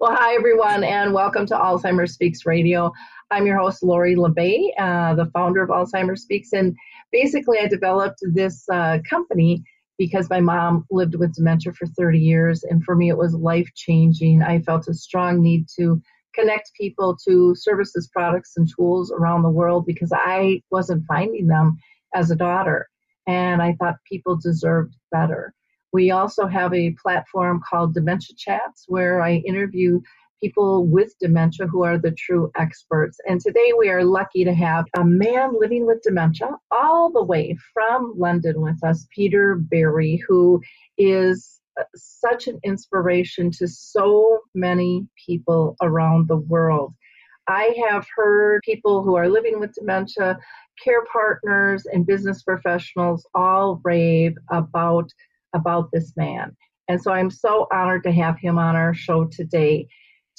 Well, hi, everyone, and welcome to Alzheimer's Speaks Radio. I'm your host, Lori La Bey, uh, the founder of Alzheimer's Speaks. And basically, I developed this uh, company because my mom lived with dementia for 30 years. And for me, it was life changing. I felt a strong need to connect people to services, products, and tools around the world because I wasn't finding them as a daughter. And I thought people deserved better. We also have a platform called Dementia Chats where I interview people with dementia who are the true experts. And today we are lucky to have a man living with dementia all the way from London with us, Peter Berry, who is uh, such an inspiration to so many people around the world. I have heard people who are living with dementia, care partners, and business professionals all rave about about this man. And so I'm so honored to have him on our show today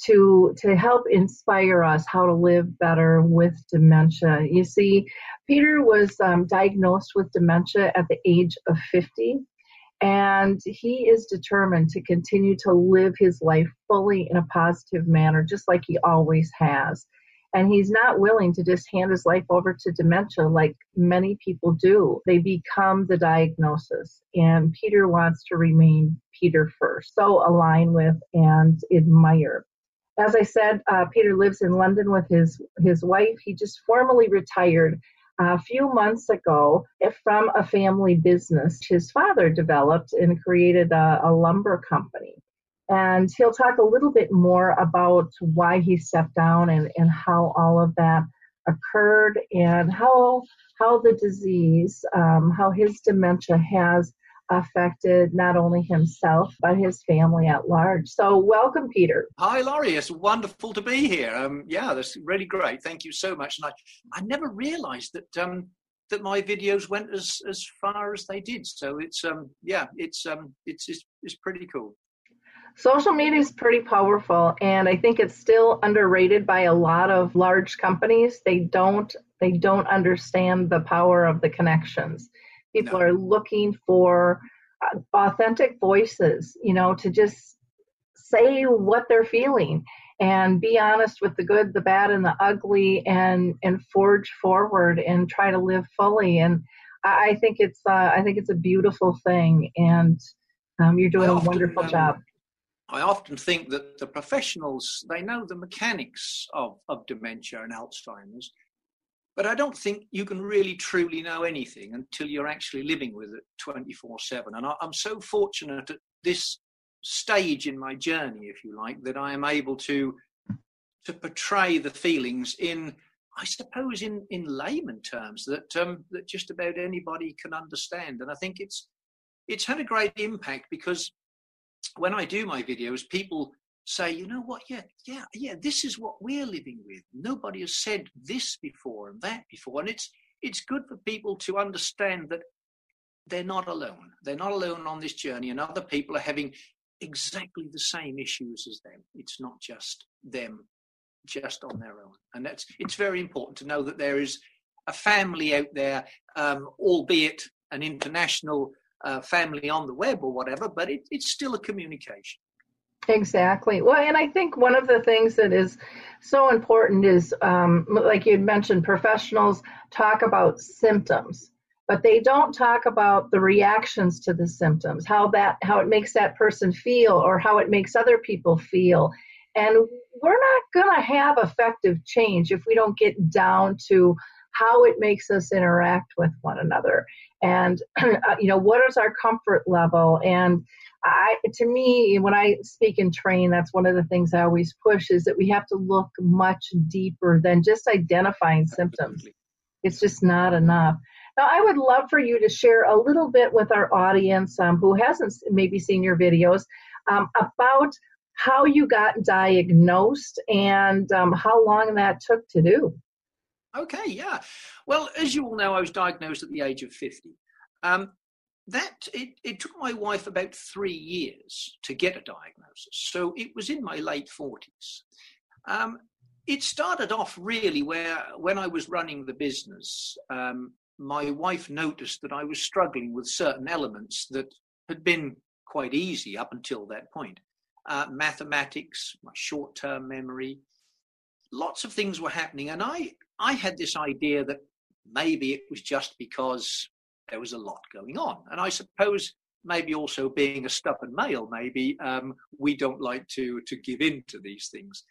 to to help inspire us how to live better with dementia. You see, Peter was um, diagnosed with dementia at the age of 50, and he is determined to continue to live his life fully in a positive manner, just like he always has. And he's not willing to just hand his life over to dementia like many people do. They become the diagnosis. And Peter wants to remain Peter first. So align with and admire. As I said, uh, Peter lives in London with his, his wife. He just formally retired a few months ago from a family business his father developed and created a, a lumber company. And he'll talk a little bit more about why he stepped down and, and how all of that occurred and how how the disease, um, how his dementia has affected not only himself but his family at large. So, welcome, Peter. Hi, Lori. It's wonderful to be here. Um, yeah, that's really great. Thank you so much. And I, I never realised that um, that my videos went as as far as they did. So it's um, yeah, it's um, it's it's, it's pretty cool social media is pretty powerful and i think it's still underrated by a lot of large companies. They don't they don't understand the power of the connections. People no. are looking for uh, authentic voices you know to just say what they're feeling and be honest with the good the bad and the ugly and and forge forward and try to live fully. And i, I think it's uh, i think it's a beautiful thing and um, you're doing often, a wonderful um, job I often think that the professionals they know the mechanics of, of dementia and Alzheimer's, but I don't think you can really truly know anything until you're actually living with it 24/7. And I, I'm so fortunate at this stage in my journey, if you like, that I am able to to portray the feelings in I suppose in, in layman terms that um, that just about anybody can understand. And I think it's it's had a great impact because when I do my videos, people say, you know what, yeah, yeah, yeah, this is what we're living with. Nobody has said this before and that before. And it's it's good for people to understand that they're not alone. They're not alone on this journey, and other people are having exactly the same issues as them. It's not just them just on their own. And that's it's very important to know that there is a family out there, um, albeit an international uh, family on the web or whatever, but it, it's still a communication. Exactly. Well, and I think one of the things that is so important is, um, like you had mentioned, professionals talk about symptoms, but they don't talk about the reactions to the symptoms, how that how it makes that person feel, or how it makes other people feel. And we're not going to have effective change if we don't get down to how it makes us interact with one another and uh, you know what is our comfort level and I, to me, when I speak and train, that's one of the things I always push is that we have to look much deeper than just identifying symptoms. It's just not enough. Now, I would love for you to share a little bit with our audience um, who hasn't maybe seen your videos um, about how you got diagnosed and um, how long that took to do. Okay, yeah. Well, as you all know, I was diagnosed at the age of 50. Um, that it, it took my wife about three years to get a diagnosis. So it was in my late 40s. Um, it started off really where when I was running the business, um, my wife noticed that I was struggling with certain elements that had been quite easy up until that point. uh, mathematics, my short-term memory. Lots of things were happening, and I I had this idea that maybe it was just because there was a lot going on, and I suppose maybe also being a stubborn male, maybe um, we don't like to to give in to these things.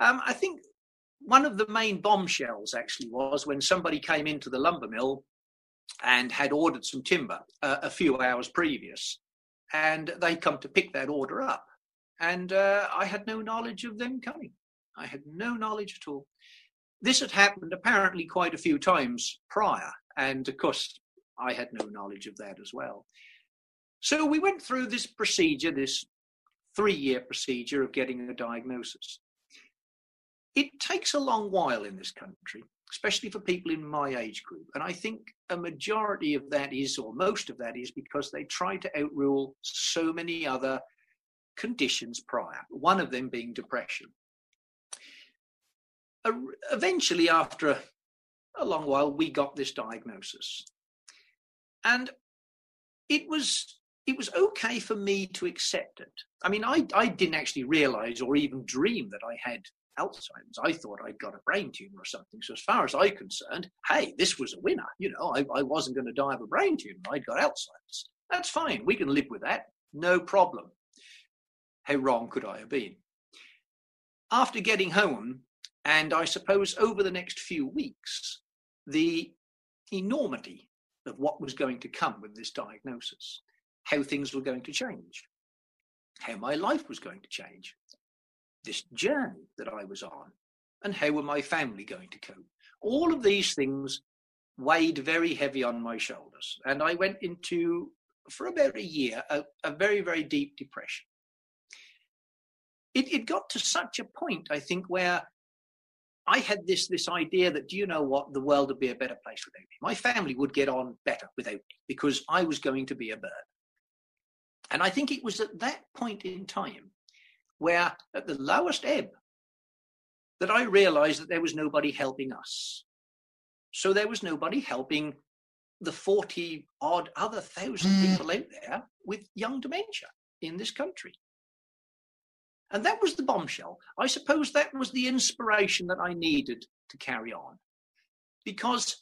Um, I think one of the main bombshells actually was when somebody came into the lumber mill and had ordered some timber uh, a few hours previous, and they come to pick that order up, and uh, I had no knowledge of them coming. I had no knowledge at all. This had happened apparently quite a few times prior, and of course I had no knowledge of that as well. So we went through this procedure, this three year procedure of getting a diagnosis. It takes a long while in this country, especially for people in my age group. And I think a majority of that is, or most of that is, because they try to outrule so many other conditions prior, one of them being depression. Eventually, after a, long while, we got this diagnosis. And it was it was okay for me to accept it. I mean, I, I didn't actually realize or even dream that I had Alzheimer's. I thought I'd got a brain tumor or something. So, as far as I'm concerned, hey, this was a winner. You know, I, I wasn't going to die of a brain tumor. I'd got Alzheimer's. That's fine. We can live with that. No problem. How wrong could I have been? After getting home, and I suppose over the next few weeks, the enormity of what was going to come with this diagnosis how things were going to change, how my life was going to change, this journey that I was on, and how were my family going to cope. All of these things weighed very heavy on my shoulders. And I went into, for about a year, a, a very, very deep depression. It, it got to such a point, I think, where I had this this idea that do you know what the world would be a better place without me. My family would get on better without me because I was going to be a burden. And I think it was at that point in time where, at the lowest ebb, that I realized that there was nobody helping us. So there was nobody helping the 40 odd other thousand mm. people out there with young dementia in this country. And that was the bombshell. I suppose that was the inspiration that I needed to carry on. Because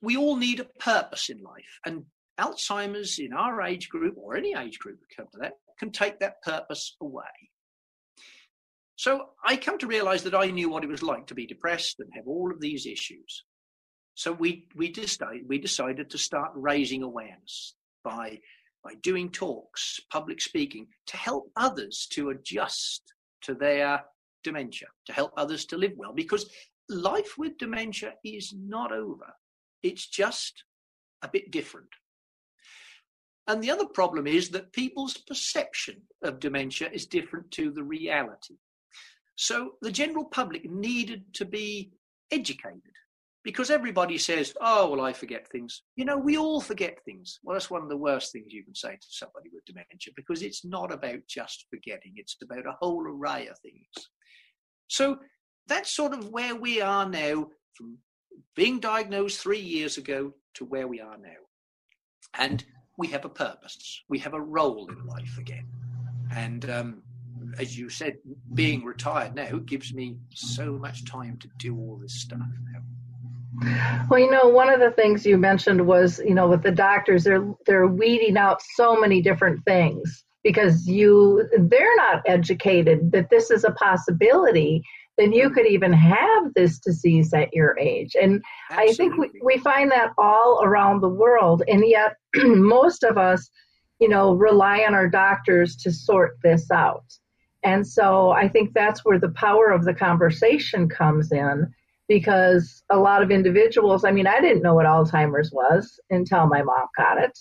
we all need a purpose in life. And Alzheimer's in our age group, or any age group come to that, can take that purpose away. So I come to realize that I knew what it was like to be depressed and have all of these issues. So we we decided we decided to start raising awareness by by doing talks, public speaking, to help others to adjust to their dementia, to help others to live well, because life with dementia is not over. It's just a bit different. And the other problem is that people's perception of dementia is different to the reality. So the general public needed to be educated because everybody says, oh, well, I forget things. You know, we all forget things. Well, that's one of the worst things you can say to somebody with dementia because it's not about just forgetting, it's about a whole array of things. So that's sort of where we are now from being diagnosed three years ago to where we are now. And we have a purpose, we have a role in life again. And um, as you said, being retired now gives me so much time to do all this stuff now. Well, you know, one of the things you mentioned was, you know, with the doctors, they're they're weeding out so many different things because you they're not educated that this is a possibility then you could even have this disease at your age. And Absolutely. I think we, we find that all around the world. And yet, most of us, you know, rely on our doctors to sort this out. And so I think that's where the power of the conversation comes in because a lot of individuals, I mean, I didn't know what Alzheimer's was until my mom got it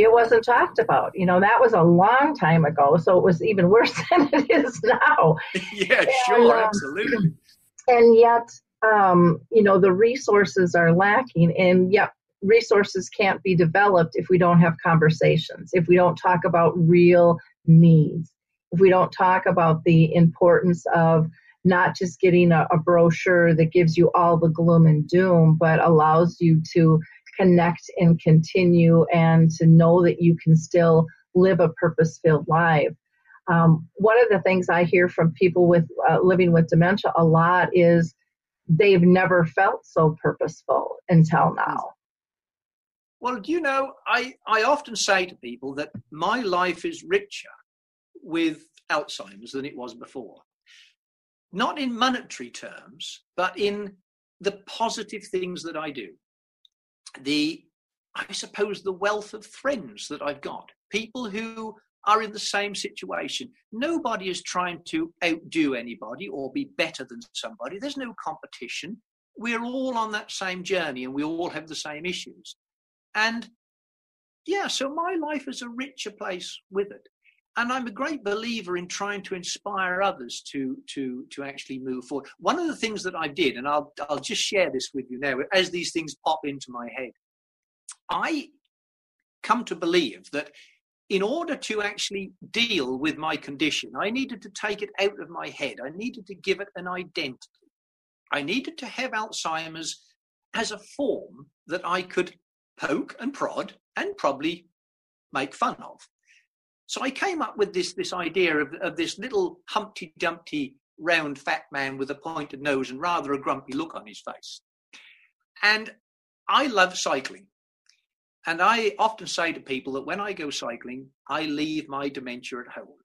it wasn't talked about. You know, that was a long time ago, so it was even worse than it is now. yeah, and, sure, um, absolutely. And yet, um, you know, the resources are lacking, and yet resources can't be developed if we don't have conversations, if we don't talk about real needs, if we don't talk about the importance of not just getting a, a brochure that gives you all the gloom and doom, but allows you to connect and continue and to know that you can still live a purpose filled life. um, one of the things I hear from people with uh, living with dementia a lot is they've never felt so purposeful until now. Well, do you know, I, I often say to people that my life is richer with Alzheimer's than it was before. Not in monetary terms, but in the positive things that I do. The, I suppose, the wealth of friends that I've got. People who are in the same situation. Nobody is trying to outdo anybody or be better than somebody. There's no competition. We're all on that same journey and we all have the same issues. And yeah, so my life is a richer place with it. And I'm a great believer in trying to inspire others to to to actually move forward. One of the things that I did, and I'll I'll just share this with you now, as these things pop into my head, I come to believe that in order to actually deal with my condition, I needed to take it out of my head. I needed to give it an identity. I needed to have Alzheimer's as a form that I could poke and prod and probably make fun of. So I came up with this, this idea of, of this little Humpty Dumpty round fat man with a pointed nose and rather a grumpy look on his face. And I love cycling. And I often say to people that when I go cycling, I leave my dementia at home.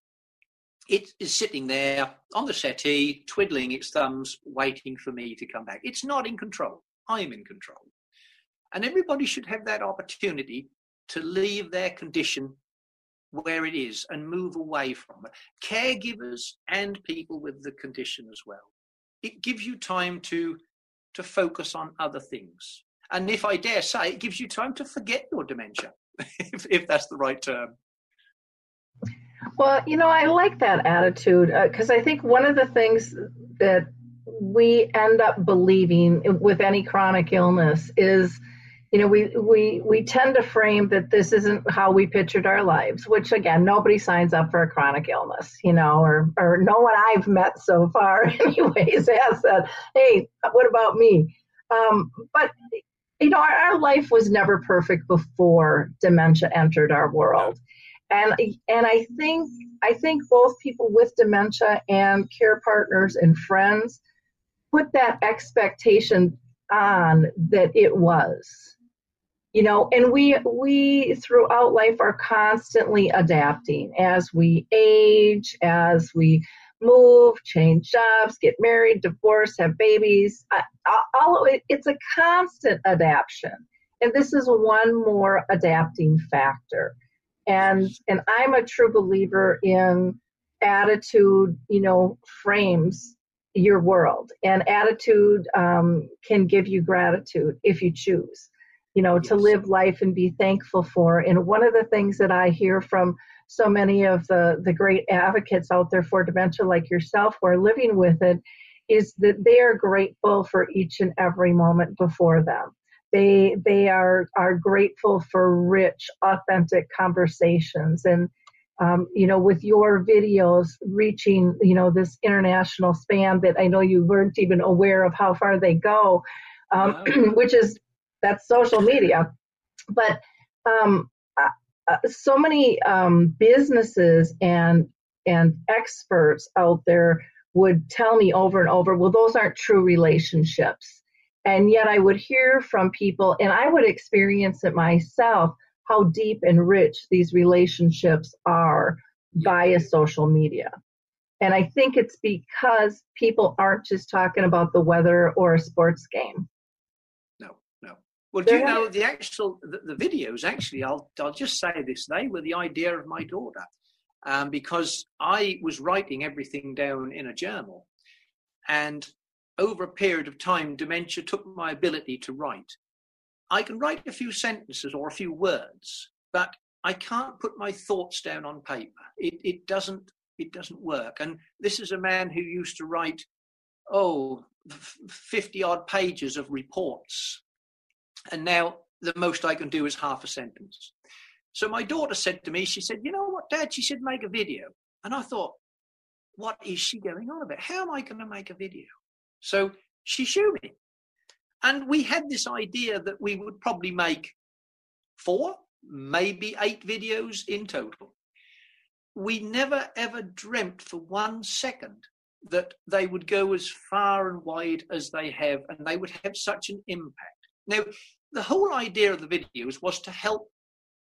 It is sitting there on the settee, twiddling its thumbs, waiting for me to come back. It's not in control. I'm in control. And everybody should have that opportunity to leave their condition where it is and move away from it. Caregivers and people with the condition as well. It gives you time to to focus on other things. And if I dare say, it gives you time to forget your dementia, if, if that's the right term. Well, you know, I like that attitude because uh, I think one of the things that we end up believing with any chronic illness is you know we we we tend to frame that this isn't how we pictured our lives which again nobody signs up for a chronic illness you know or or no one i've met so far anyways has said hey what about me um, but you know, our, our life was never perfect before dementia entered our world. And, and I think I think both people with dementia and care partners and friends put that expectation on that it was you know and we we throughout life are constantly adapting as we age as we move, change jobs, get married, divorce, have babies. All it, it's a constant adaptation. And this is one more adapting factor. And and I'm a true believer in attitude, you know, frames your world. And attitude um, can give you gratitude if you choose, you know, yes. to live life and be thankful for. And one of the things that I hear from so many of the, the great advocates out there for dementia, like yourself, who are living with it, is that they are grateful for each and every moment before them. They they are are grateful for rich, authentic conversations, and um, you know, with your videos reaching you know this international span that I know you weren't even aware of how far they go, um, wow. which is that's social media, but um, uh, so many um, businesses and and experts out there would tell me over and over, well, those aren't true relationships. And yet I would hear from people, and I would experience it myself, how deep and rich these relationships are via social media. And I think it's because people aren't just talking about the weather or a sports game. Well, do you know the actual the, the, videos? Actually, I'll I'll just say this: they were the idea of my daughter, um, because I was writing everything down in a journal, and over a period of time, dementia took my ability to write. I can write a few sentences or a few words, but I can't put my thoughts down on paper. It it doesn't it doesn't work. And this is a man who used to write, oh, 50 odd pages of reports and now the most I can do is half a sentence. So my daughter said to me, she said, You know what, Dad? She said, Make a video. And I thought, What is she going on about? How am I going to make a video? So she showed me. And we had this idea that we would probably make four, maybe eight videos in total. we never ever dreamt for one second that they would go as far and wide as they have and they would have such an impact. Now, the whole idea of the videos was to help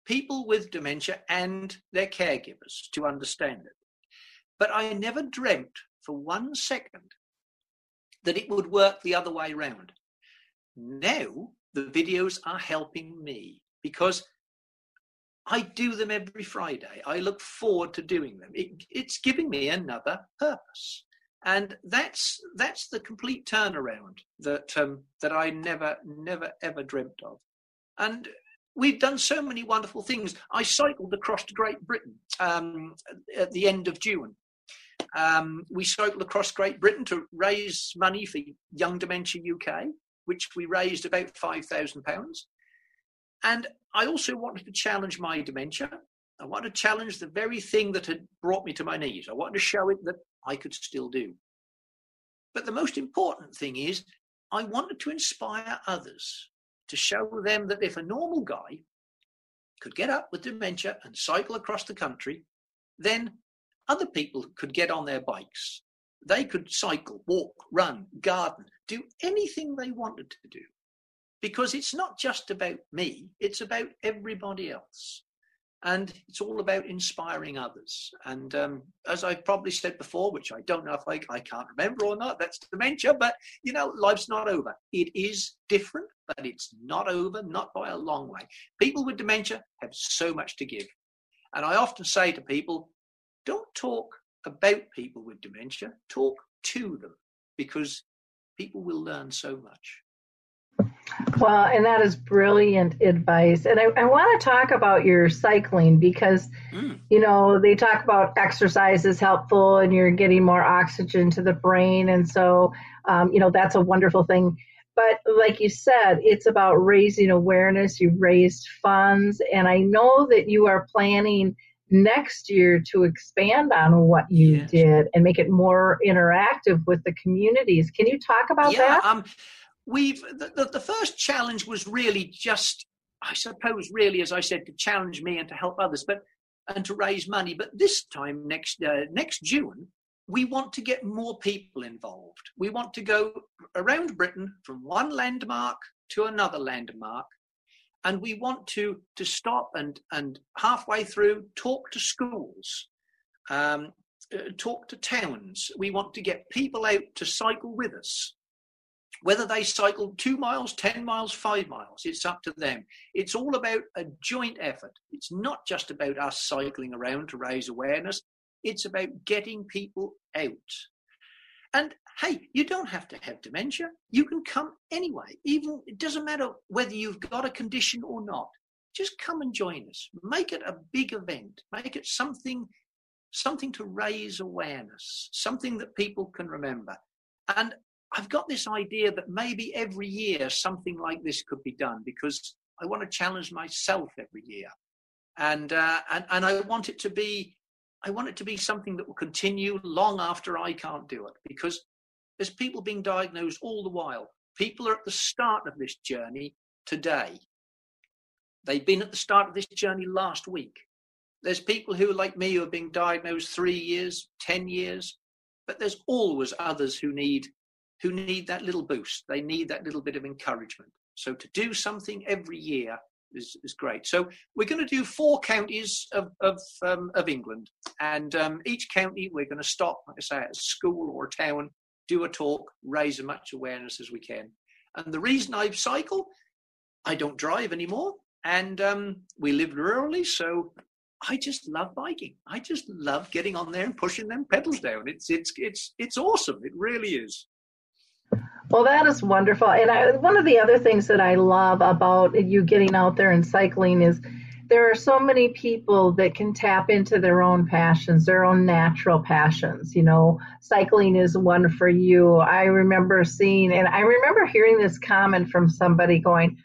people with dementia and their caregivers to understand it. But I never dreamt for one second that it would work the other way around. Now, the videos are helping me because I do them every Friday. I look forward to doing them. It, it's giving me another purpose, and that's that's the complete turnaround that um, that I never never ever dreamt of. And we've done so many wonderful things. I cycled across to Great Britain um, at the end of June. Um, we cycled across Great Britain to raise money for Young Dementia UK, which we raised about five thousand pounds. And I also wanted to challenge my dementia. I wanted to challenge the very thing that had brought me to my knees. I wanted to show it that I could still do. But the most important thing is, I wanted to inspire others to show them that if a normal guy could get up with dementia and cycle across the country, then other people could get on their bikes. They could cycle, walk, run, garden, do anything they wanted to do because it's not just about me, it's about everybody else. And it's all about inspiring others. And um, as I've probably said before, which I don't know if I, I can't remember or not, that's dementia, but you know, life's not over. It is different, but it's not over, not by a long way. People with dementia have so much to give. And I often say to people, don't talk about people with dementia, talk to them because people will learn so much. Well, and that is brilliant advice. And I, I want to talk about your cycling because, mm. you know, they talk about exercise is helpful and you're getting more oxygen to the brain. And so, um, you know, that's a wonderful thing. But like you said, it's about raising awareness. You've raised funds. And I know that you are planning next year to expand on what you yes. did and make it more interactive with the communities. Can you talk about yeah, that? Um, we've the, the, the first challenge was really just I suppose really as I said to challenge me and to help others but and to raise money. But this time next uh, next June we want to get more people involved. We want to go around Britain from one landmark to another landmark and we want to to stop and and halfway through talk to schools um, uh, talk to towns. We want to get people out to cycle with us whether they cycle two miles, 10 miles, five miles, it's up to them. It's all about a joint effort. It's not just about us cycling around to raise awareness, it's about getting people out. And hey, you don't have to have dementia. You can come anyway. Even it doesn't matter whether you've got a condition or not. Just come and join us. Make it a big event. Make it something something to raise awareness, something that people can remember. And I've got this idea that maybe every year something like this could be done because I want to challenge myself every year, and uh, and and I want it to be, I want it to be something that will continue long after I can't do it because there's people being diagnosed all the while. People are at the start of this journey today. They've been at the start of this journey last week. There's people who, like me, who are being diagnosed three years, ten years, but there's always others who need who need that little boost. They need that little bit of encouragement. So to do something every year is, is great. So we're going to do four counties of of, um, of England, and um, each county we're going to stop, like I say, at a school or a town, do a talk, raise as much awareness as we can. And the reason I cycle, I don't drive anymore, and um, we live rurally, so I just love biking. I just love getting on there and pushing them pedals down. It's it's it's it's awesome. It really is. Well, that is wonderful. And I, one of the other things that I love about you getting out there and cycling is there are so many people that can tap into their own passions, their own natural passions. You know, cycling is one for you. I remember seeing, and I remember hearing this comment from somebody going,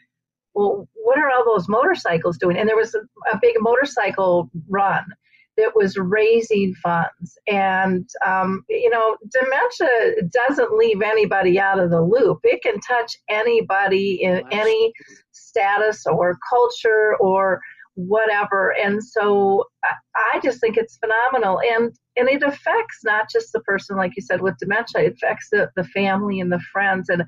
Well, what are all those motorcycles doing? And there was a, a big motorcycle run that was raising funds. And, um, you know, dementia doesn't leave anybody out of the loop. It can touch anybody in any status or culture or whatever. And so I just think it's phenomenal. And and it affects not just the person, like you said, with dementia, it affects the, the family and the friends. And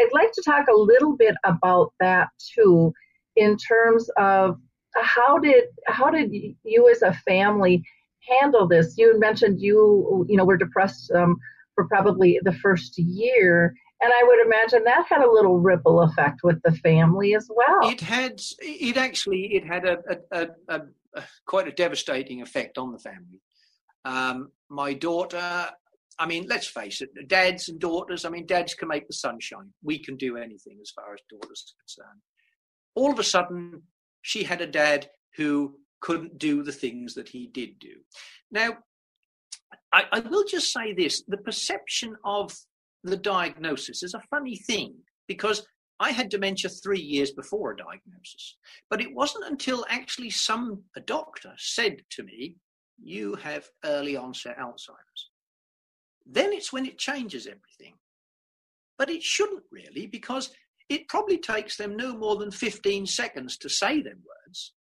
I'd like to talk a little bit about that too, in terms of how did how did you as a family handle this? You mentioned you you know were depressed um, for probably the first year and I would imagine that had a little ripple effect with the family as well. It had, it actually, it had a, a, a, a quite a devastating effect on the family. Um, my daughter, I mean, let's face it, dads and daughters, I mean, dads can make the sunshine. We can do anything as far as daughters are concerned. All of a sudden, she had a dad who couldn't do the things that he did do. Now, I, I will just say this the perception of the diagnosis is a funny thing because I had dementia three years before a diagnosis. But it wasn't until actually some a doctor said to me, You have early onset Alzheimer's. Then it's when it changes everything. But it shouldn't really, because it probably takes them no more than 15 seconds to say them words.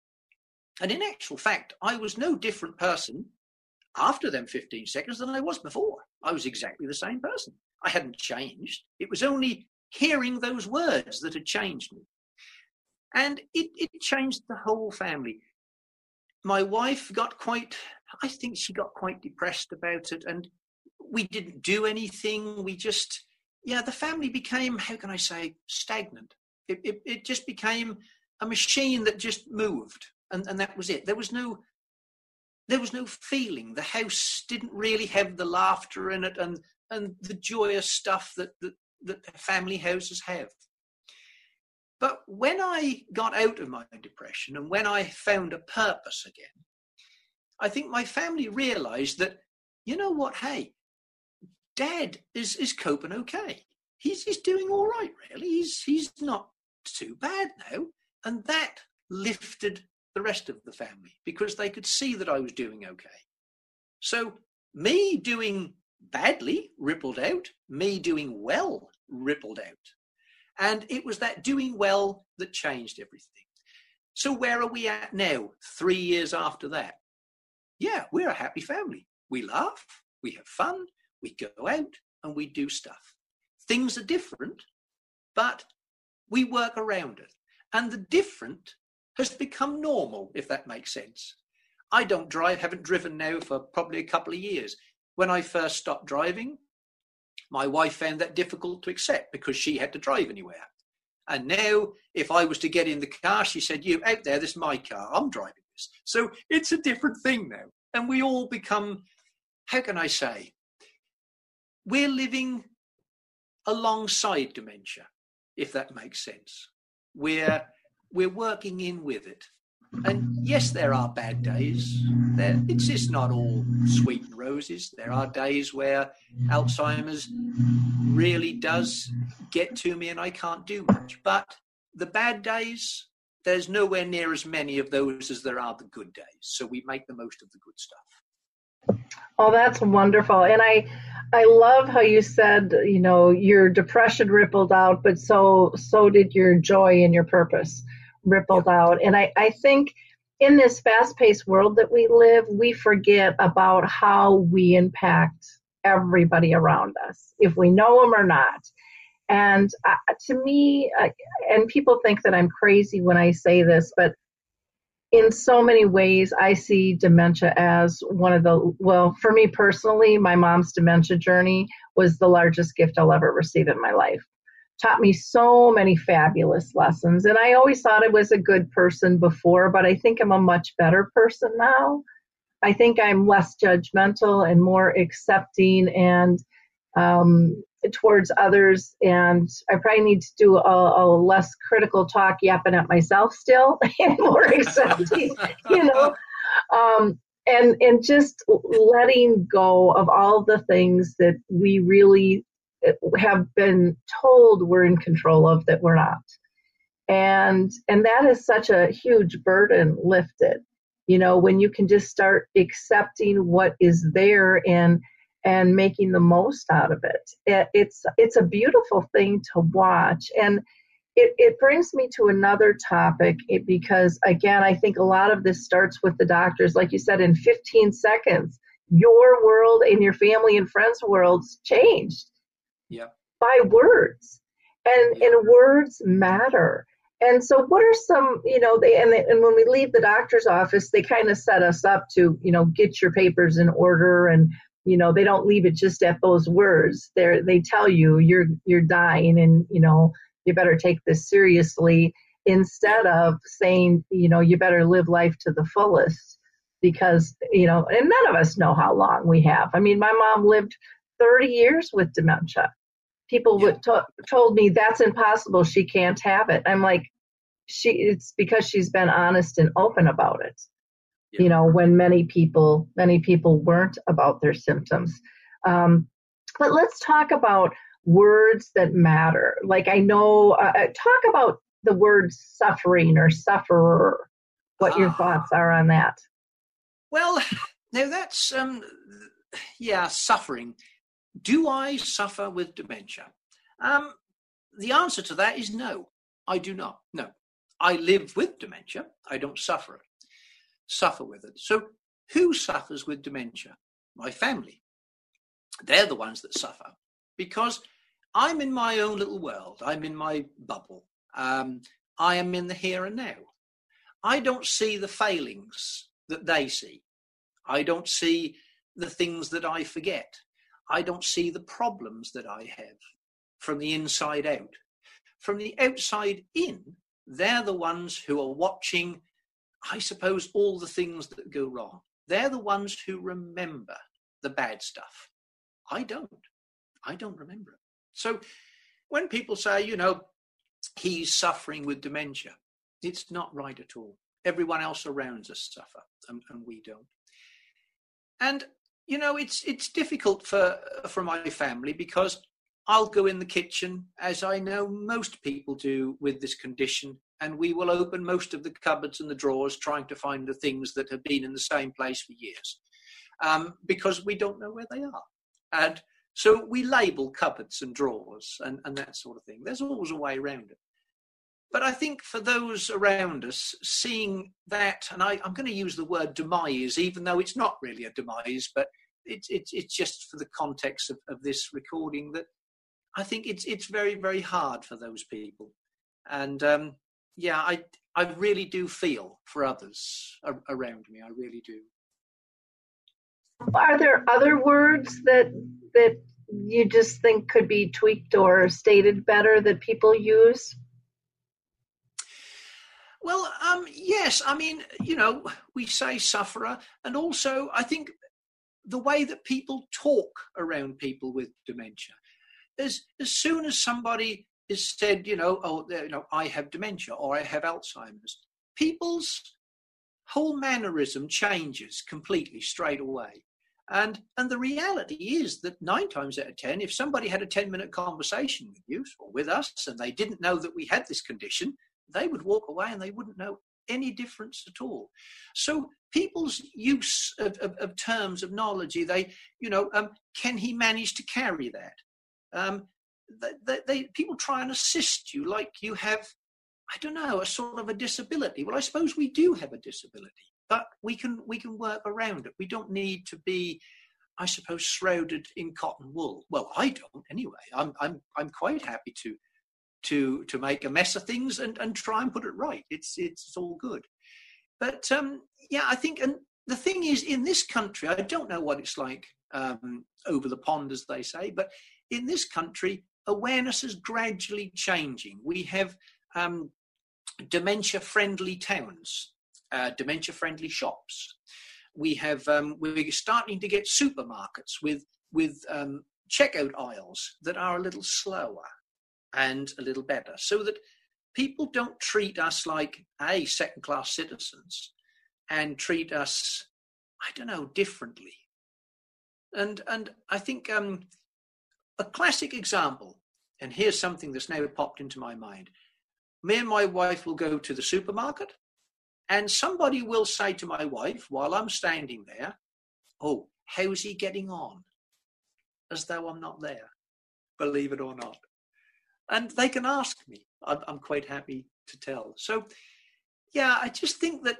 And in actual fact, I was no different person after them 15 seconds than I was before. I was exactly the same person. I hadn't changed. It was only hearing those words that had changed me. And it, it changed the whole family. My wife got quite, I think she got quite depressed about it. And we didn't do anything. We just, yeah, the family became, how can I say, stagnant. It, it, it just became a machine that just moved. And, and that was it. There was no there was no feeling. The house didn't really have the laughter in it and and the joyous stuff that, that, that family houses have. But when I got out of my depression and when I found a purpose again, I think my family realized that, you know what, hey, dad is, is coping okay. He's, he's doing all right, really. He's, he's not too bad now. And that lifted the rest of the family because they could see that I was doing okay. So, me doing badly rippled out, me doing well rippled out. And it was that doing well that changed everything. So, where are we at now, three years after that? Yeah, we're a happy family. We laugh, we have fun, we go out, and we do stuff. Things are different, but we work around it. And the different has become normal, if that makes sense. I don't drive, haven't driven now for probably a couple of years. When I first stopped driving, my wife found that difficult to accept because she had to drive anywhere. And now, if I was to get in the car, she said, You out there, this is my car, I'm driving this. So it's a different thing now. And we all become, how can I say, we're living alongside dementia, if that makes sense. We're we're working in with it. And yes, there are bad days. There, it's just not all sweet and roses. There are days where Alzheimer's really does get to me and I can't do much. But the bad days, there's nowhere near as many of those as there are the good days. So we make the most of the good stuff. Oh, that's wonderful. And I I love how you said, you know, your depression rippled out, but so so did your joy and your purpose rippled out. And I, I think in this fast paced world that we live, we forget about how we impact everybody around us, if we know them or not. And uh, to me, uh, and people think that I'm crazy when I say this, but in so many ways, I see dementia as one of the, well, for me personally, my mom's dementia journey was the largest gift I'll ever receive in my life taught me so many fabulous lessons. And I always thought I was a good person before, but I think I'm a much better person now. I think I'm less judgmental and more accepting and um, towards others. And I probably need to do a, a, less critical talk yapping at myself still and more accepting, you know. Um, and and just letting go of all the things that we really have been told we're in control of that we're not and and that is such a huge burden lifted you know when you can just start accepting what is there and and making the most out of it, it it's it's a beautiful thing to watch. And it, it brings me to another topic eh, because again i think a lot of this starts with the doctors. Like you said in 15 seconds your world and your family and friends worlds changed. Yeah. by words. And yeah. and words matter. And so what are some you know they and, they, and when we leave the doctor's office they kind of set us up to you know get your papers in order and you know they don't leave it just at those words. They they tell you you're you're dying and you know you better take this seriously instead of saying you know you better live life to the fullest because you know and none of us know how long we have. I mean my mom lived 30 years with dementia. People yeah. would to- told me that's impossible. She can't have it. I'm like she it's because she's been honest and open about it yeah. you know when many people many people weren't about their symptoms. Um, but let's talk about words that matter. Like i know uh, uh talk about the word suffering or sufferer what your uh, thoughts are on that. Well now that's um yeah suffering. Do i suffer with dementia? Um the answer to that is no i do not. No. I live with dementia. I don't suffer it, suffer with it. So who suffers with dementia? My family. They're the ones that suffer because I'm in my own little world. I'm in my bubble. Um, I am in the here and now. I don't see the failings that they see. I don't see the things that I forget. I don't see the problems that I have from the inside out. From the outside in, they're the ones who are watching, I suppose, all the things that go wrong. They're the ones who remember the bad stuff. I don't. I don't remember it. So when people say, you know, he's suffering with dementia, it's not right at all. Everyone else around us suffer, and, and we don't. And you know, it's it's difficult for for my family because I'll go in the kitchen, as I know most people do with this condition, and we will open most of the cupboards and the drawers trying to find the things that have been in the same place for years um, because we don't know where they are. And so we label cupboards and drawers and, and that sort of thing. There's always a way around it. But I think for those around us, seeing that, and I, am going to use the word demise, even though it's not really a demise, but it's it's it's just for the context of, of this recording that I think it's it's very very hard for those people, and um, yeah, I I really do feel for others around me. I really do. Are there other words that that you just think could be tweaked or stated better that people use? Well, um, yes. I mean, you know, we say sufferer, and also I think the way that people talk around people with dementia as as soon as somebody is said, you know, oh, you know, I have dementia or I have Alzheimer's, people's whole mannerism changes completely straight away. And and the reality is that nine times out of ten, if somebody had a ten minute conversation with you or with us, and they didn't know that we had this condition, they would walk away and they wouldn't know any difference at all. So people's use of, of, of terms of knowledge, they, you know, um, can he manage to carry that? Um, they, they, people try and assist you like you have, I don't know, a sort of a disability. Well, I suppose we do have a disability, but we can we can work around it. We don't need to be, I suppose, shrouded in cotton wool. Well, I don't anyway. I'm I'm I'm quite happy to to to make a mess of things and and try and put it right. It's it's, all good. But um, yeah, I think and the thing is, in this country, I don't know what it's like um, over the pond, as they say, but in this country, awareness is gradually changing. We have um, dementia friendly towns, uh, dementia friendly shops. We have, um, we're starting to get supermarkets with, with um, checkout aisles that are a little slower and a little better so that people don't treat us like a second class citizens and treat us, I don't know, differently. And, and I think um, a classic example, and here's something that's now popped into my mind. Me and my wife will go to the supermarket, and somebody will say to my wife while I'm standing there, Oh, how's he getting on? As though I'm not there, believe it or not. and they can ask me. I'm, I'm quite happy to tell. So, yeah, I just think that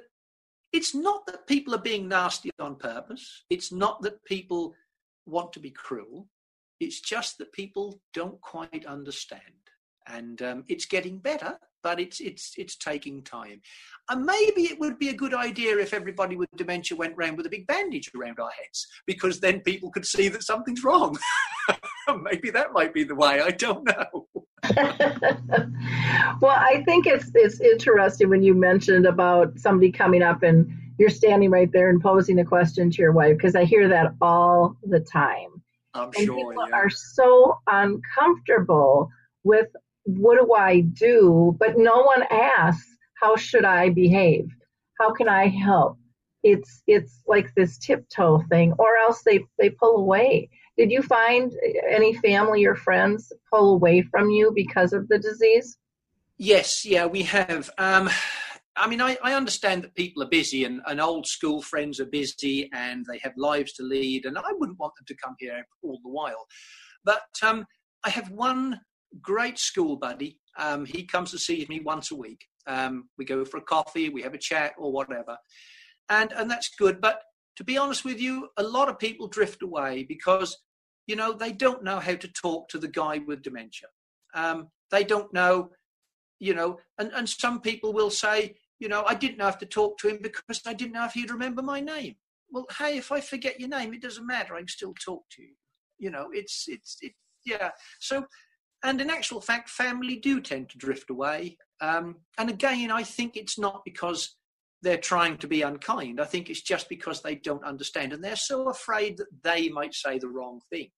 it's not that people are being nasty on purpose. It's not that people want to be cruel. It's just that people don't quite understand. And um, it's getting better, but it's it's it's taking time. And maybe it would be a good idea if everybody with dementia went round with a big bandage around our heads, because then people could see that something's wrong. maybe that might be the way. I don't know. well, I think it's it's interesting when you mentioned about somebody coming up and you're standing right there and posing a question to your wife because I hear that all the time. I'm and sure people yeah. are so uncomfortable with what do I do, but no one asks how should I behave? How can I help? It's it's like this tiptoe thing, or else they they pull away. Did you find any family or friends pull away from you because of the disease? Yes, yeah, we have. Um, I mean, I, I, understand that people are busy and, and, old school friends are busy and they have lives to lead, and I wouldn't want them to come here all the while. But um, I have one great school buddy. Um, he comes to see me once a week. Um, we go for a coffee, we have a chat, or whatever, and and that's good. But to be honest with you, a lot of people drift away because, you know, they don't know how to talk to the guy with dementia. Um, they don't know, you know, and, and some people will say, you know, I didn't have to talk to him because I didn't know if he'd remember my name. Well, hey, if I forget your name, it doesn't matter. I can still talk to you. You know, it's, it's, it, yeah. So, and in actual fact, family do tend to drift away. Um, and again, I think it's not because they're trying to be unkind. I think it's just because they don't understand and they're so afraid that they might say the wrong thing.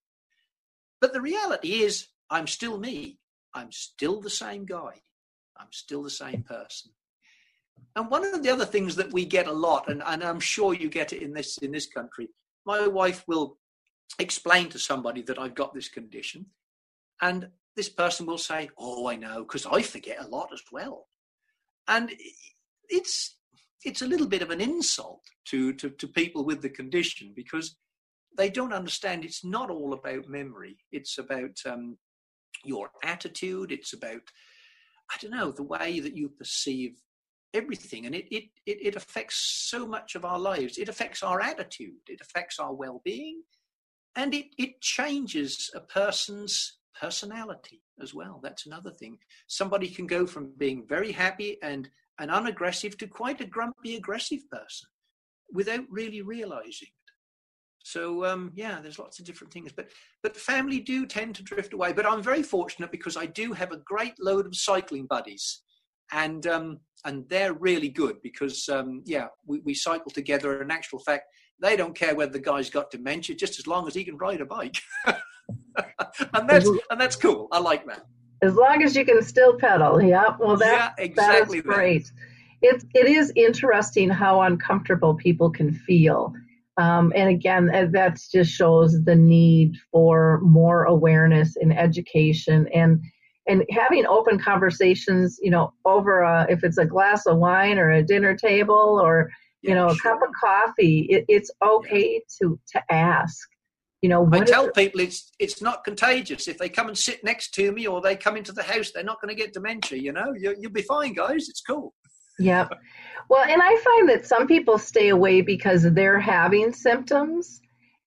But the reality is, I'm still me. I'm still the same guy. I'm still the same person. And one of the other things that we get a lot, and, and I'm sure you get it in this in this country, my wife will explain to somebody that I've got this condition, and this person will say, "Oh, I know, because I forget a lot as well." And it's it's a little bit of an insult to, to, to people with the condition because they don't understand it's not all about memory. It's about um, your attitude. It's about, I don't know, the way that you perceive everything. And it, it, it, it affects so much of our lives. It affects our attitude. It affects our well being. And it, it changes a person's personality as well. That's another thing. Somebody can go from being very happy and an unaggressive to quite a grumpy, aggressive person without really realizing it. So um, yeah, there's lots of different things, but but family do tend to drift away. But I'm very fortunate because I do have a great load of cycling buddies, and um, and they're really good because um, yeah, we, we cycle together. In actual fact, they don't care whether the guy's got dementia, just as long as he can ride a bike, and that's and that's cool. I like that. As long as you can still pedal. Yeah. Well, that, yeah, exactly that is great. It, it is interesting how uncomfortable people can feel. Um, and again, uh, that just shows the need for more awareness and education and and having open conversations. You know, over a, if it's a glass of wine or a dinner table or you yeah, know a sure. cup of coffee, it, it's okay yeah. to to ask you know, I tell people it's it's not contagious. If they come and sit next to me or they come into the house, they're not going to get dementia. You know, you, you'll be fine, guys. It's cool. Yeah. Well, and I find that some people stay away because they're having symptoms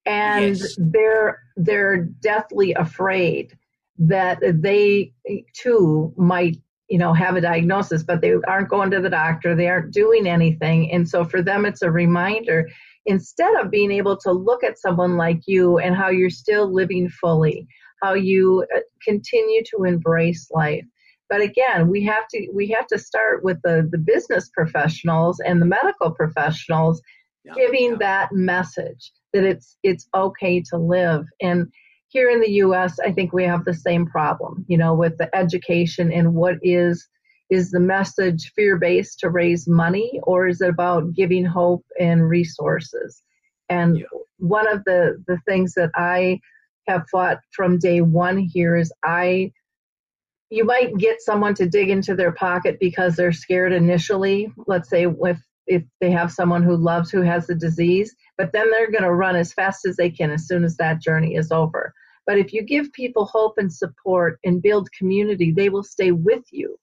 and yes. they're they're deathly afraid that they too might you know have a diagnosis but they aren't going to the doctor they aren't doing anything and so for them it's a reminder instead of being able to look at someone like you and how you're still living fully, how you uh, continue to embrace life. But again, we have to we have to start with the, the business professionals and the medical professionals yeah, giving yeah. that message that it's it's okay to live. And here in the US, I think we have the same problem, you know, with the education and what is is the message fear based to raise money or is it about giving hope and resources and yeah. one of the the things that i have fought from day one here is i you might get someone to dig into their pocket because they're scared initially let's say with if they have someone who loves who has the disease but then they're going to run as fast as they can as soon as that journey is over But if you give people hope and support and build community, they will stay with you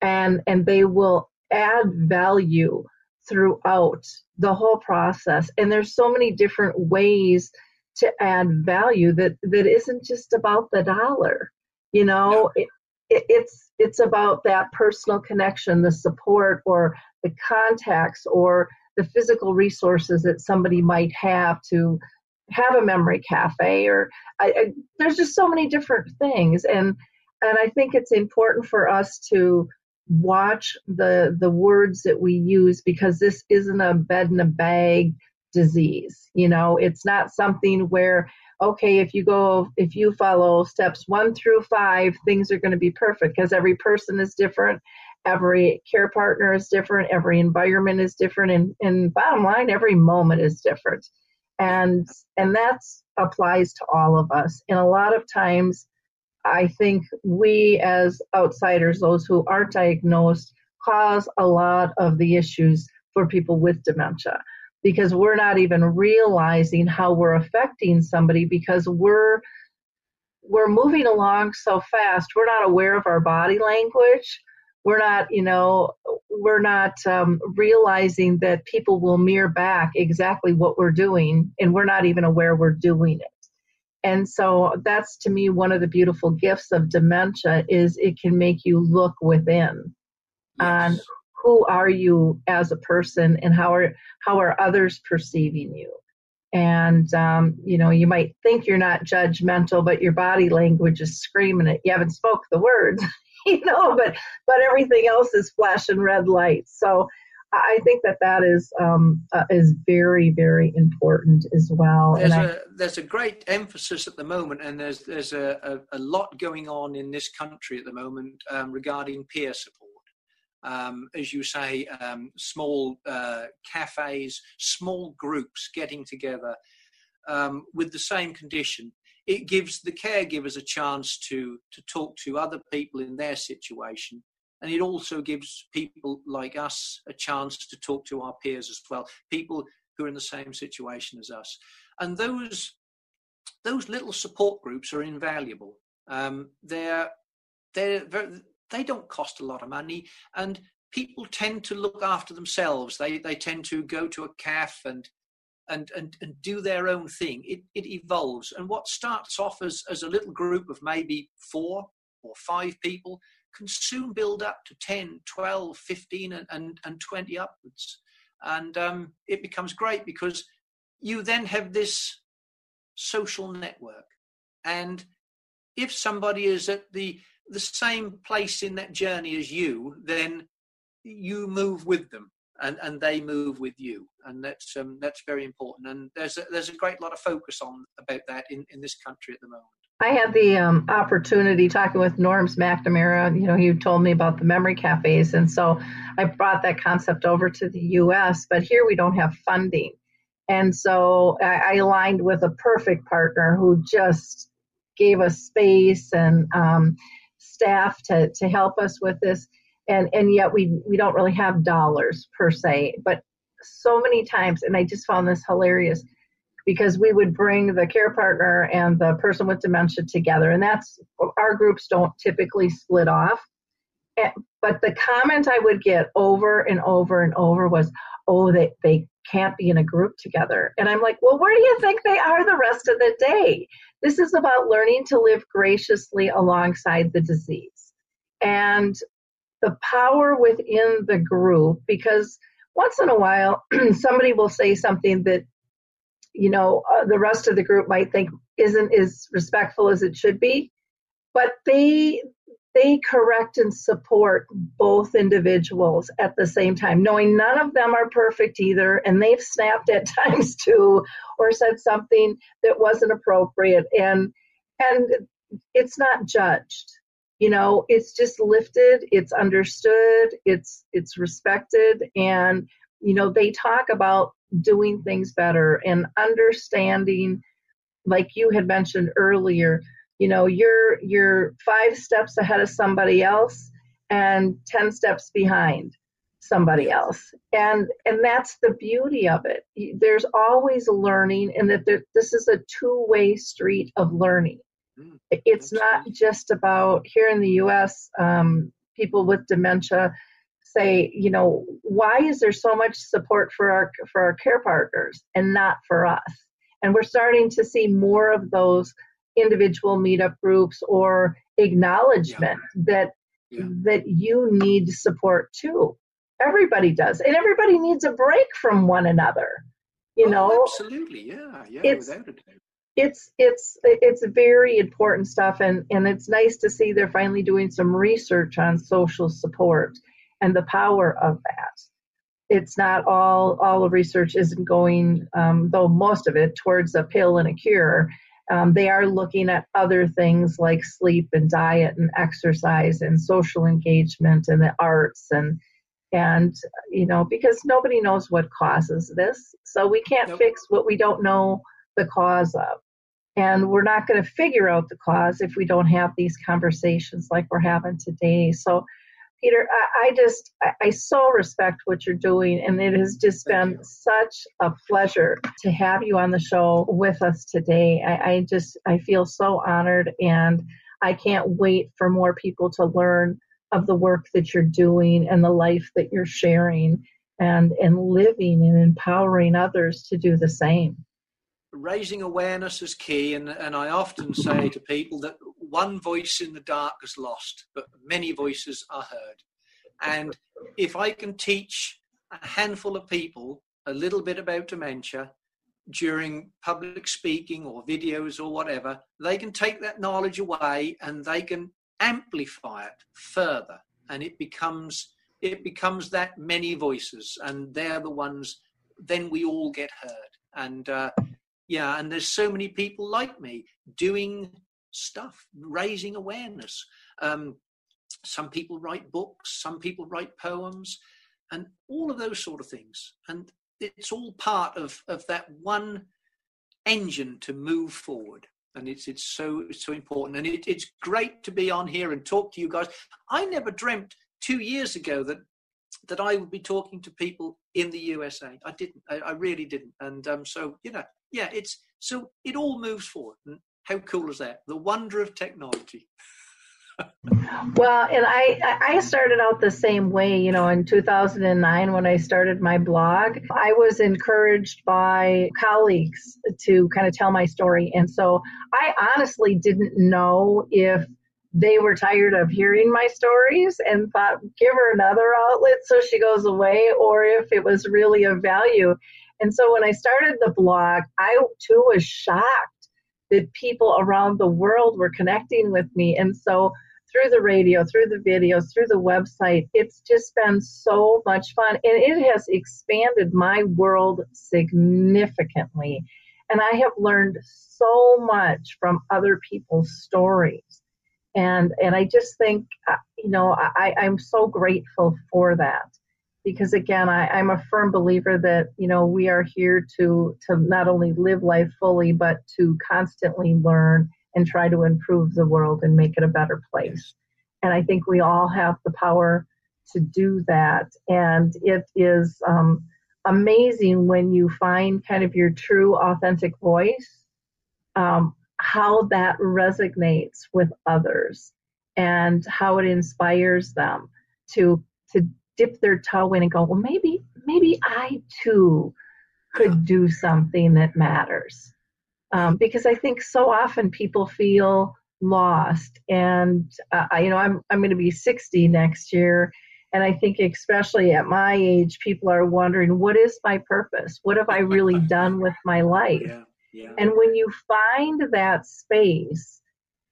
and, and they will add value throughout the whole process. And there's so many different ways to add value that, that isn't just about the dollar. You know, it, it, it's it's about that personal connection, the support or the contacts or the physical resources that somebody might have to have a memory cafe or I, I, there's just so many different things. And and I think it's important for us to watch the the words that we use because this isn't a bed in a bag disease you know? It's not something where okay if you go if you follow steps 1 through 5 things are going to be perfect because every person is different every care partner is different every environment is different and and bottom line every moment is different and and that applies to all of us. And a lot of times i think we as outsiders those who aren't diagnosed cause a lot of the issues for people with dementia. Because we're not even realizing how we're affecting somebody because we're we're moving along so fast. We're not aware of our body language we're not you know we're not um, realizing that people will mirror back exactly what we're doing and we're not even aware we're doing it. And so that's to me one of the beautiful gifts of dementia is it can make you look within yes. on who are you as a person and how are how are others perceiving you. And um, you know you might think you're not judgmental but your body language is screaming it you haven't spoke the words you know, but but everything else is flashing red lights. So I think that that is um, uh, is very very important as well. There's and a I, there's a great emphasis at the moment, and there's there's a, a, a lot going on in this country at the moment um, regarding peer support. Um, as you say, um, small uh, cafes, small groups getting together um, with the same condition it gives the caregivers a chance to to talk to other people in their situation. And it also gives people like us a chance to talk to our peers as well people who are in the same situation as us. And those those little support groups are invaluable. Um, they're they're very, they don't cost a lot of money and people tend to look after themselves. They they tend to go to a calf and and, and, and do their own thing. It, it evolves. And what starts off as, as a little group of maybe four or five people can soon build up to 10, 12, 15, and, and, and 20 upwards. And um, it becomes great because you then have this social network. And if somebody is at the, the same place in that journey as you, then you move with them and, and they move with you, and that's um, that's very important. And there's a, there's a great lot of focus on about that in, in this country at the moment. I had the um, opportunity talking with Norman McNamara. You know, he told me about the memory cafes, and so I brought that concept over to the U.S. But here we don't have funding, and so I, I aligned with a perfect partner who just gave us space and um, staff to to help us with this and and yet we we don't really have dollars per se but so many times and i just found this hilarious because we would bring the care partner and the person with dementia together and that's our groups don't typically split off. And, but the comment i would get over and over and over was oh they, they can't be in a group together. And i'm like well where do you think they are the rest of the day? This is about learning to live graciously alongside the disease. And the power within the group because once in a while somebody will say something that you know uh, the rest of the group might think isn't as respectful as it should be. But they they correct and support both individuals at the same time knowing none of them are perfect either and they've snapped at times too or said something that wasn't appropriate. And and it's not judged you know it's just lifted it's understood it's it's respected and you know they talk about doing things better and understanding like you had mentioned earlier you know you're you're five steps ahead of somebody else and 10 steps behind somebody else. And and that's the beauty of it. There's always learning and that there, this is a two-way street of learning it's not just about here in the U.S. Um, people with dementia say, you know, why is there so much support for our for our care partners and not for us? And we're starting to see more of those individual meetup groups or acknowledgement yeah. that yeah. that you need support too. Everybody does, and everybody needs a break from one another. You oh, know, absolutely, yeah, yeah, it's, without a doubt it's it's it's very important stuff and and it's nice to see they're finally doing some research on social support and the power of that. It's not all all the research isn't going um, though most of it towards a pill and a cure. Um, they are looking at other things like sleep and diet and exercise and social engagement and the arts and and you know because nobody knows what causes this. So we can't nope. fix what we don't know the cause of and we're not going to figure out the cause if we don't have these conversations like we're having today. So, Peter, I, I just, I, I, so respect what you're doing. And it has just been such a pleasure to have you on the show with us today. I, I just, I feel so honored and I can't wait for more people to learn of the work that you're doing and the life that you're sharing and, and living and empowering others to do the same raising awareness is key, and, and I often say to people that one voice in the dark is lost, but many voices are heard. And if I can teach a handful of people a little bit about dementia during public speaking or videos or whatever, they can take that knowledge away and they can amplify it further, and it becomes it becomes that many voices, and they're the ones. Then we all get heard, and uh, yeah, and there's so many people like me doing stuff, raising awareness. Um, some people write books, some people write poems, and all of those sort of things. And it's all part of, of that one engine to move forward. And it's it's so it's so important. And it, it's great to be on here and talk to you guys. I never dreamt two years ago that that I would be talking to people in the USA. I didn't. I, I really didn't. And um, so you know, yeah, it's so it all moves forward. And how cool is that? The wonder of technology. well, and I I started out the same way, you know, in 2009 when I started my blog, I was encouraged by colleagues to kind of tell my story, and so I honestly didn't know if they were tired of hearing my stories and thought give her another outlet so she goes away or if it was really of value and so when I started the blog, I too was shocked that people around the world were connecting with me. And so through the radio, through the videos, through the website, it's just been so much fun. And it has expanded my world significantly. And I have learned so much from other people's stories. And, and I just think, uh, you know, I, I'm so grateful for that because again I, i'm a firm believer that you know we are here to to not only live life fully but to constantly learn and try to improve the world and make it a better place. And i think we all have the power to do that. And it is um, amazing when you find kind of your true authentic voice um, how that resonates with others and how it inspires them to to dip their toe in and go, well, maybe, maybe I too could do something that matters. Um, because I think so often people feel lost, and uh, you know, I'm I'm going to be 60 next year, and I think especially at my age, people are wondering, what is my purpose? What have I really done with my life? Yeah, yeah. And when you find that space,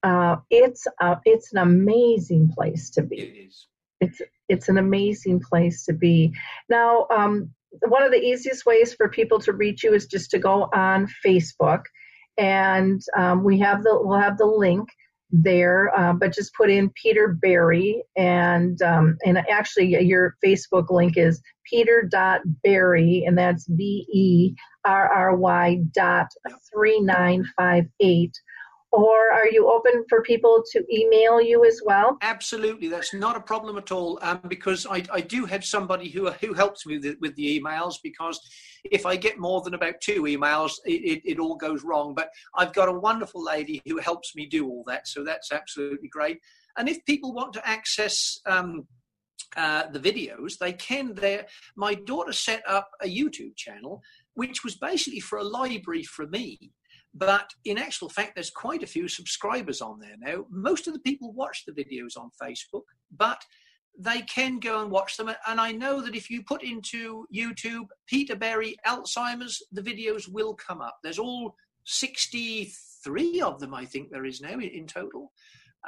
uh, it's a, it's an amazing place to be. It is. It's it's an amazing place to be. Now, um, one of the easiest ways for people to reach you is just to go on Facebook, and um, we have the we'll have the link there. Uh, but just put in Peter Berry, and um, and actually your Facebook link is Peter dot Berry, and that's B E R R Y dot three nine five eight or are you open for people to email you as well? Absolutely, that's not a problem at all. Um, because I, I do have somebody who who helps me with the, with the emails. Because if I get more than about two emails, it, it, it, all goes wrong. But I've got a wonderful lady who helps me do all that, so that's absolutely great. And if people want to access um, uh, the videos, they can. There, my daughter set up a YouTube channel, which was basically for a library for me. But in actual fact, there's quite a few subscribers on there now. Most of the people watch the videos on Facebook, but they can go and watch them. And I know that if you put into YouTube Peter Berry Alzheimer's, the videos will come up. There's all 63 of them, I think there is now in, total.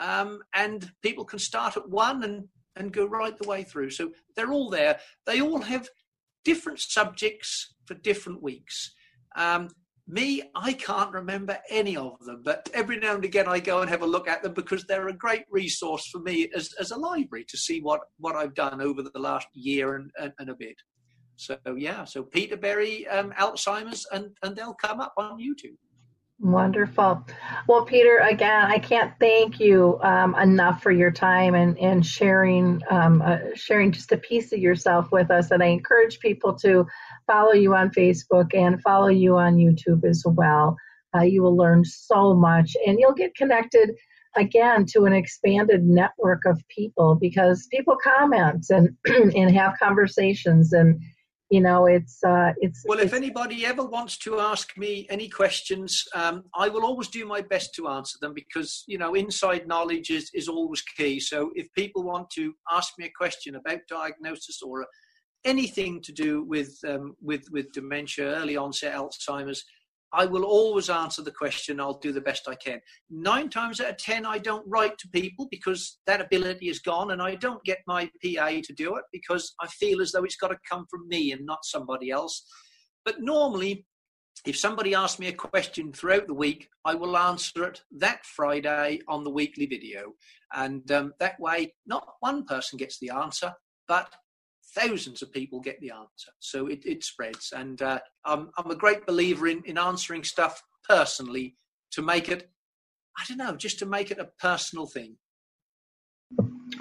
Um, and people can start at one and, and go right the way through. So they're all there. They all have different subjects for different weeks. Um, me, I can't remember any of them, but every now and again I go and have a look at them because they're a great resource for me as, as a library to see what, what I've done over the last year and, and, and a bit. So yeah, so Peter Berry, um, Alzheimer's, and, and they'll come up on YouTube. Wonderful. Well, Peter, again, I can't thank you um, enough for your time and, and sharing um, uh, sharing just a piece of yourself with us. And I encourage people to follow you on Facebook and follow you on YouTube as well. Uh, you will learn so much and you'll get connected again to an expanded network of people because people comment and and have conversations and you know it's uh it's well if anybody ever wants to ask me any questions um i will always do my best to answer them because you know inside knowledge is is always key. So if people want to ask me a question about diagnosis or anything to do with um, with with dementia early onset alzheimer's I will always answer the question. I'll do the best I can. Nine times out of ten, I don't write to people because that ability is gone, and I don't get my PA to do it because I feel as though it's got to come from me and not somebody else. But normally, if somebody asks me a question throughout the week, I will answer it that Friday on the weekly video. And um, that way, not one person gets the answer, but thousands of people get the answer. So it, it spreads. And uh, I'm, I'm a great believer in, in answering stuff personally to make it, I don't know, just to make it a personal thing.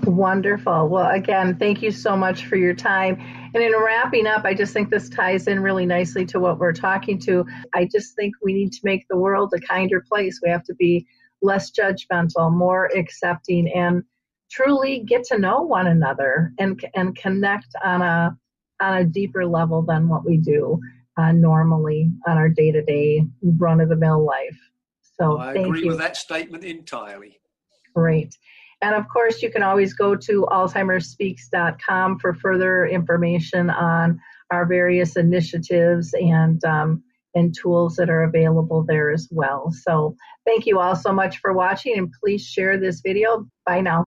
Wonderful. Well, again, thank you so much for your time. And in wrapping up, I just think this ties in really nicely to what we're talking to. I just think we need to make the world a kinder place. We have to be less judgmental, more accepting, and truly get to know one another and and connect on a on a deeper level than what we do uh, normally on our day to day run of the mill life. So I agree you. with that statement entirely. Great. And of course, you can always go to alzheimersspeaks.com for further information on our various initiatives and um, and tools that are available there as well. So thank you all so much for watching and please share this video. Bye now.